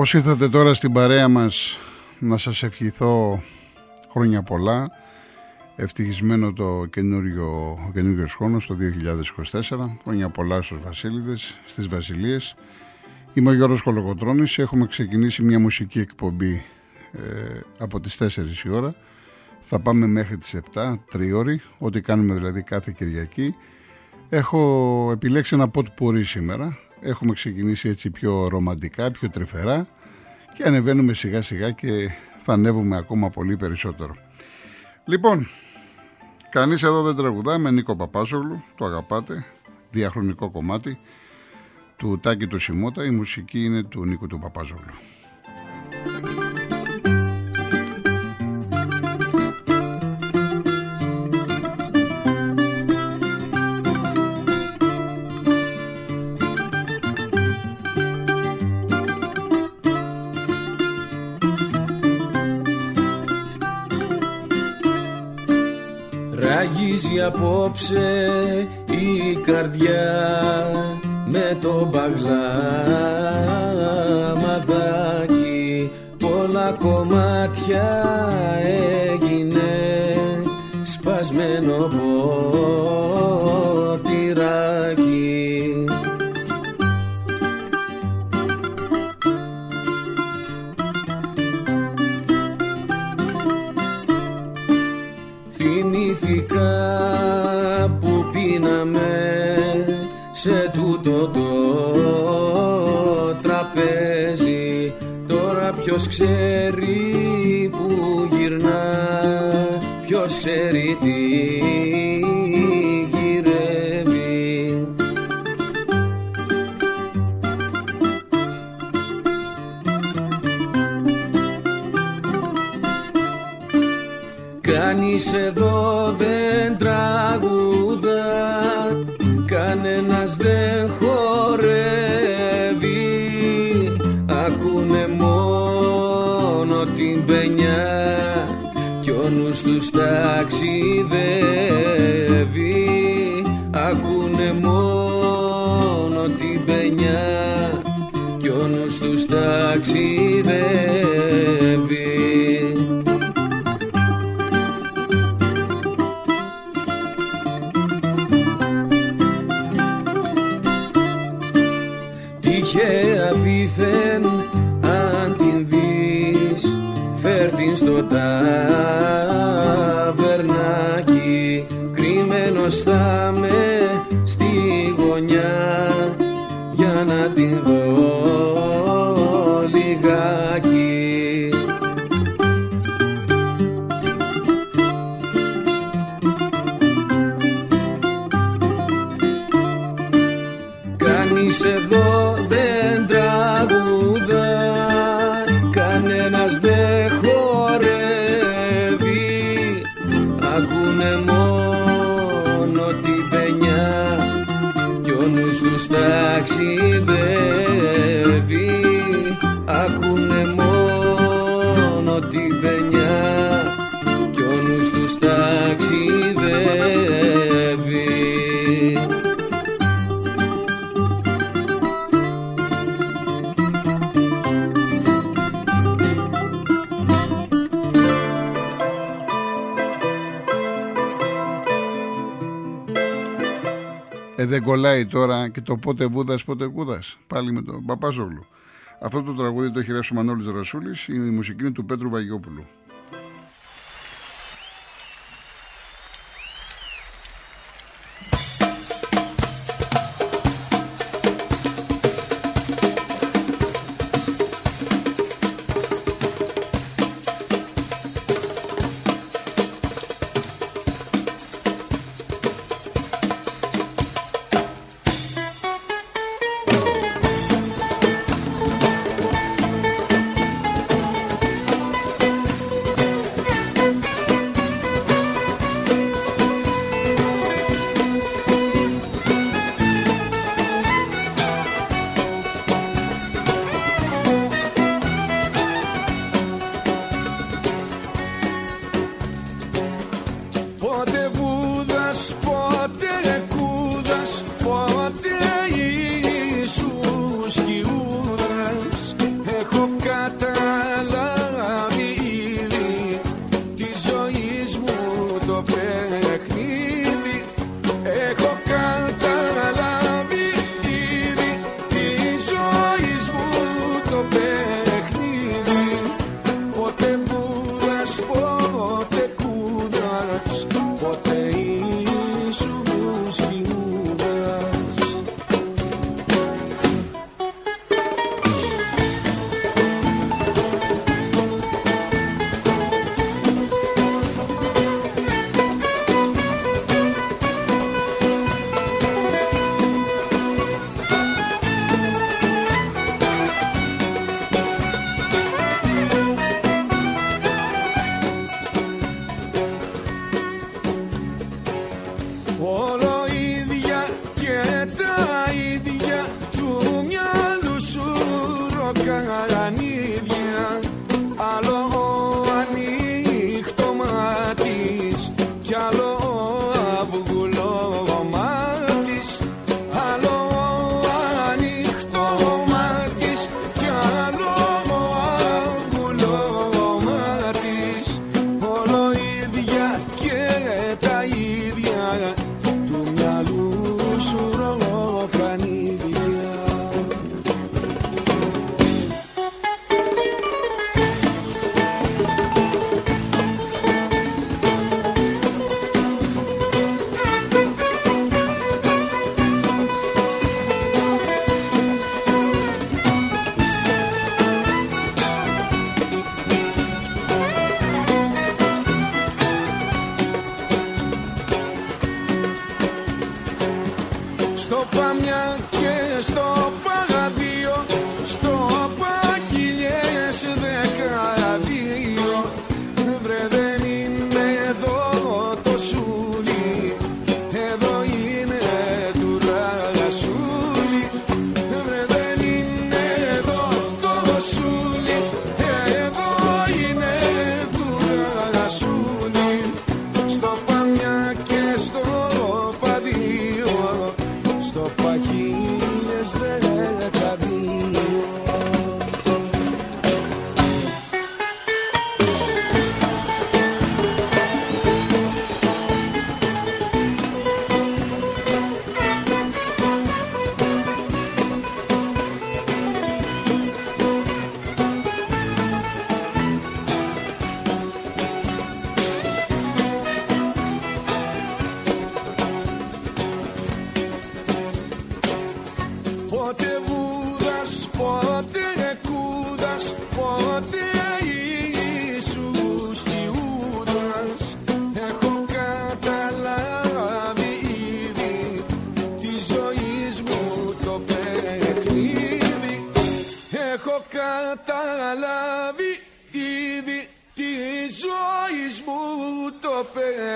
Όσοι ήρθατε τώρα στην παρέα μας να σας ευχηθώ χρόνια πολλά. Ευτυχισμένο το καινούριο, ο καινούριος χρόνος το 2024 χρόνια πολλά στους Βασίλειδες, στις Βασιλείες. Είμαι ο Γιώργος Κολοκοτρώνης, έχουμε ξεκινήσει μια μουσική εκπομπή ε, από τις 4 η ώρα. Θα πάμε μέχρι τις 7, τρίωρη, ό,τι κάνουμε δηλαδή κάθε Κυριακή. Έχω επιλέξει ένα ποτ πουρί σήμερα Έχουμε ξεκινήσει έτσι πιο ρομαντικά, πιο τρυφερά και ανεβαίνουμε σιγά σιγά και θα ανέβουμε ακόμα πολύ περισσότερο. Λοιπόν, κανείς εδώ δεν τραγουδά με Νίκο Παπάζογλου, το αγαπάτε, διαχρονικό κομμάτι του Τάκη του Σιμώτα, η μουσική είναι του Νίκου του Παπάζογλου. Απόψε η καρδιά με το μπαγλάματάκι. Πολλά κομμάτια έγινε σπασμένο ποτηράκι ποιος ξέρει που γυρνά Ποιος ξέρει τι γυρεύει. Κανείς εδώ δεν τους ταξιδεύει. Ακούνε μόνο την παινιά Κι ο νους τους ταξιδεύει Κανείς εδώ δεν Ε, δεν κολλάει τώρα και το πότε βούδας πότε κούδας πάλι με τον Παπάζογλου. Αυτό το τραγούδι το έχει γράψει ο Μανώλης Ρασούλης, η μουσική είναι του Πέτρου Βαγιόπουλου. 我。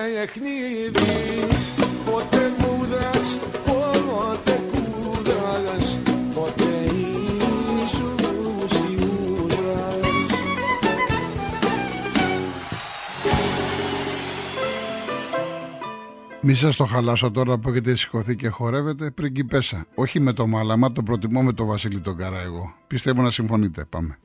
Παιχνίδι Πότε βούδας, πότε κούδας, πότε Ιησούς Ιούδας Μη σας το χαλάσω τώρα που έχετε σηκωθεί και χορεύετε πριγκιπέσα. Όχι με το μάλαμα, το προτιμώ με το Βασίλη τον Καρά εγώ. Πιστεύω να συμφωνείτε. Πάμε.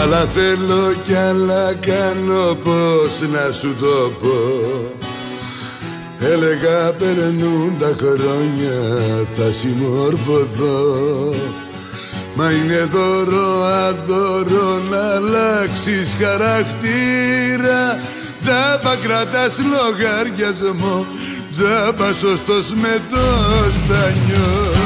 Αλλά θέλω κι άλλα κάνω πως να σου το πω. Έλεγα περνούν τα χρόνια θα συμμορφωθώ. Μα είναι δώρο αδώρο να αλλάξεις χαρακτήρα. Τζάμπα κρατάς λογαριασμό Τζάμπα σωστός με το στανιό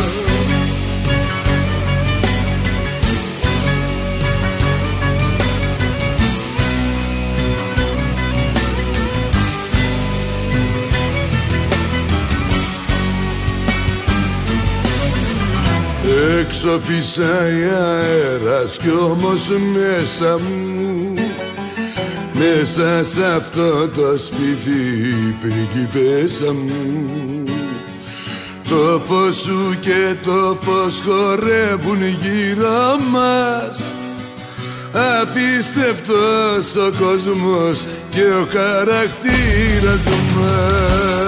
Έξω φυσάει αέρας κι όμως μέσα μου. Μέσα σε αυτό το σπίτι πριγκιπέσα μου. Το φως σου και το φως χορεύουν γύρω μας. Απίστευτος ο κόσμος και ο χαρακτήρας μας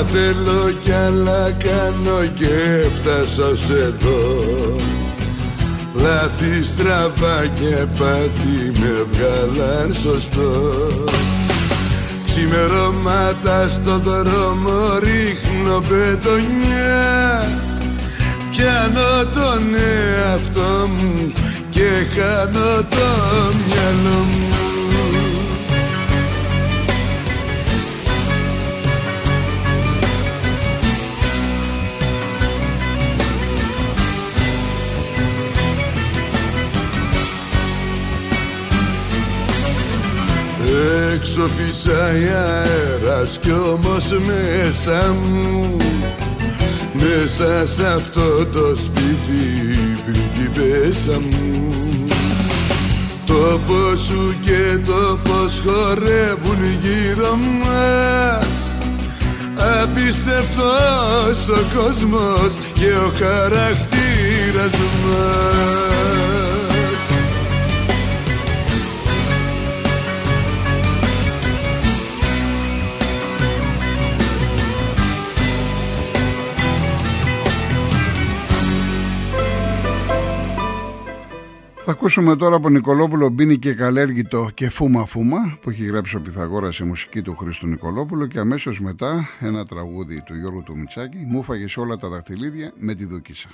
Αλλά θέλω κι άλλα κάνω και φτάσω ως εδώ Λάθη στραβά και πάθη με βγάλαν σωστό Ξημερώματα στο δρόμο ρίχνω πετονιά Πιάνω τον εαυτό μου και χάνω το μυαλό μου Έξω φυσάει αέρας κι όμως μέσα μου. Μέσα σε αυτό το σπίτι πριγκιπέσα μου. Το φως σου και το φως χορεύουν γύρω μας. Απίστευτος ο κόσμος και ο χαρακτήρας μας ακούσουμε τώρα από Νικολόπουλο Μπίνι και Καλέργητο και Φούμα Φούμα που έχει γράψει ο Πιθαγόρας σε μουσική του Χρήστου Νικολόπουλου και αμέσως μετά ένα τραγούδι του Γιώργου του Μιτσάκη μου φάγε όλα τα δαχτυλίδια με τη δοκίσα.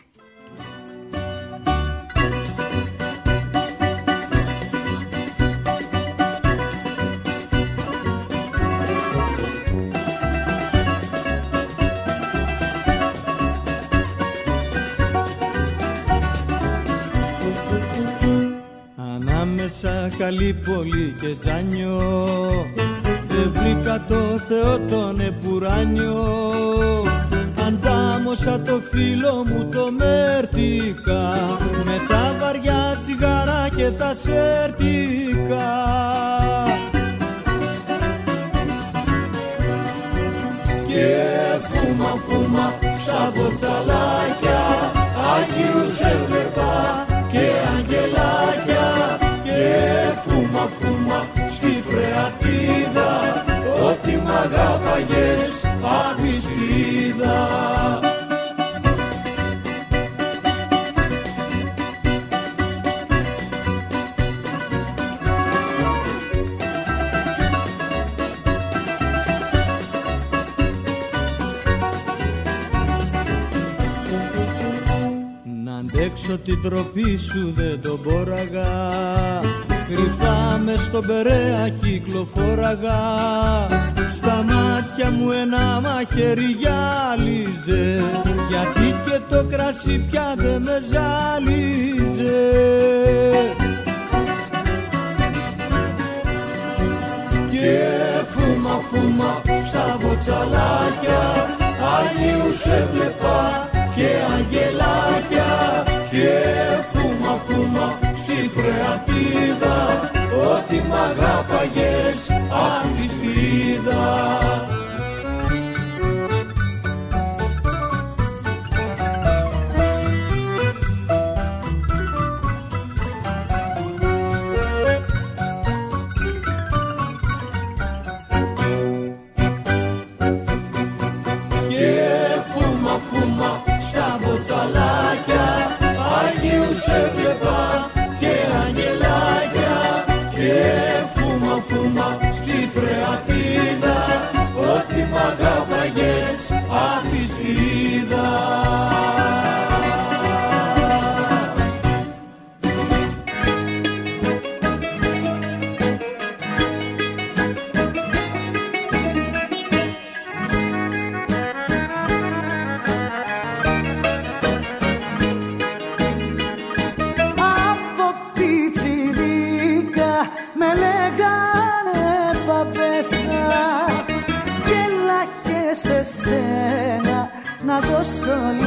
Καλή πολύ και τζάνιο. Δεν βρήκα το Θεό τον επουράνιο. Αντάμωσα το φίλο μου το μέρτικα Με τα βαριά τσιγάρα και τα σέρτικα. Και φούμα φούμα στα βοτσαλάκια αγάπαγες απιστίδα Να αντέξω την τροπή σου δεν τον μπόραγα Κρυφά μες στον Περέα κυκλοφόραγα. Στα μάτια μου ένα μαχαίρι γυάλιζε. Γιατί και το κρασί πια δεν με ζάλιζε. Και φούμα φούμα στα βοτσαλάκια Άγιους έβλεπα και αγγελάκια. Και φούμα φούμα στη φρεατίδα Ότι μ' αγάπαγες απ' της σπίδα να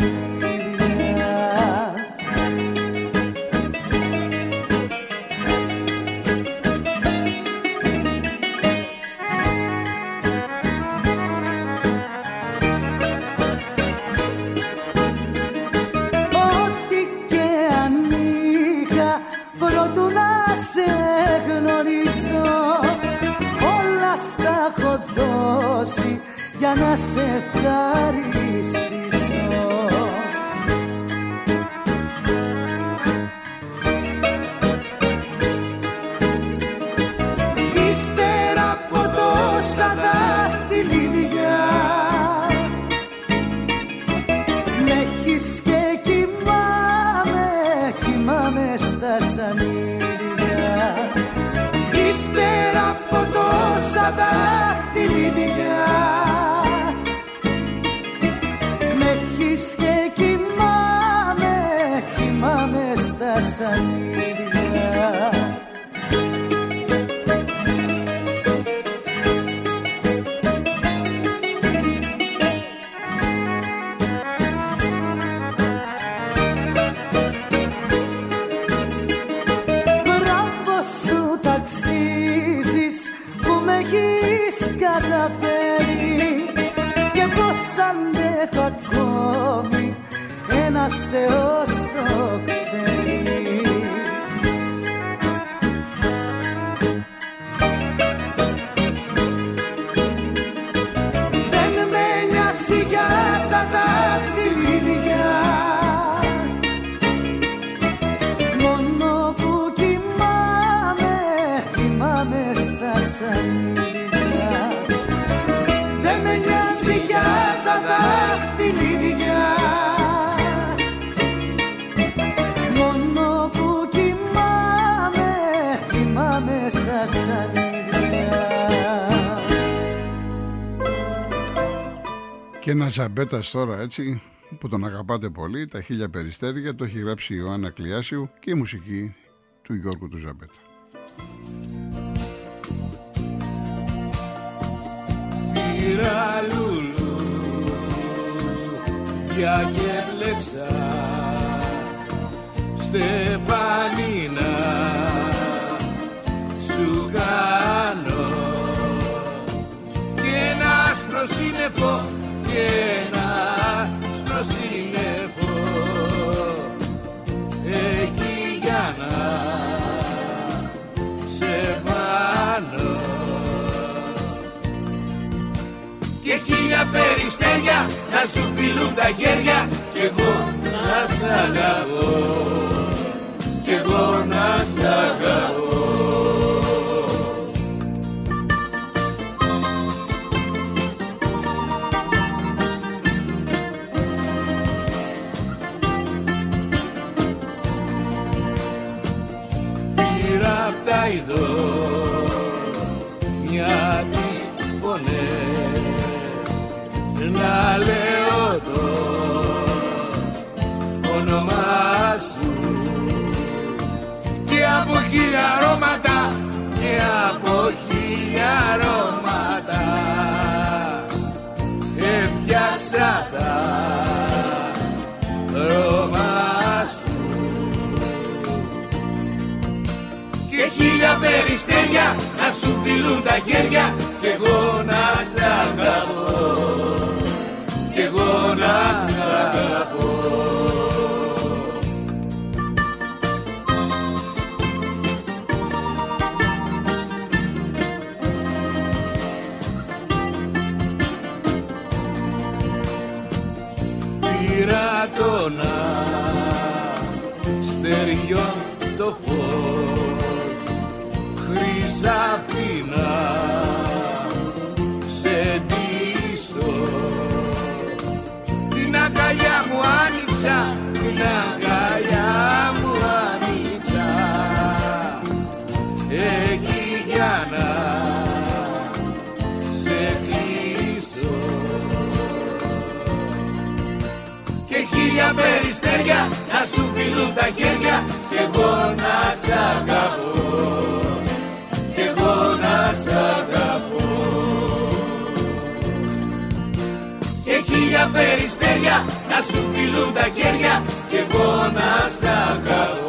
στα στα σανίδια Δεν με νοιάζει για τα δάχτυλίδια Μόνο που κοιμάμαι, κοιμάμαι στα σανίδια Και ένας ζαμπέτα τώρα έτσι που τον αγαπάτε πολύ, τα χίλια περιστέρια, το έχει γράψει η Ιωάννα Κλειάσιου και η μουσική του Γιώργου του Ζαμπέτα. Πήρα λουλού πια και έκλεξα Στεφανίνα χίλια περιστέρια να σου φιλούν τα χέρια κι εγώ να σ' αγαπώ. Κι εγώ να σ' αγαπώ. Πήρα απ' τα ειδό χίλια περιστέρια να σου φιλούν τα χέρια άνοιξα την αγκαλιά μου άνοιξα εκεί για να σε κλείσω. Και χίλια περιστέρια να σου φιλούν τα χέρια κι εγώ να σ' αγαπώ. Κι εγώ να σ' αγαπώ. Και χίλια περιστέρια να σου φιλούν τα χέρια κι εγώ να σ' αγαπώ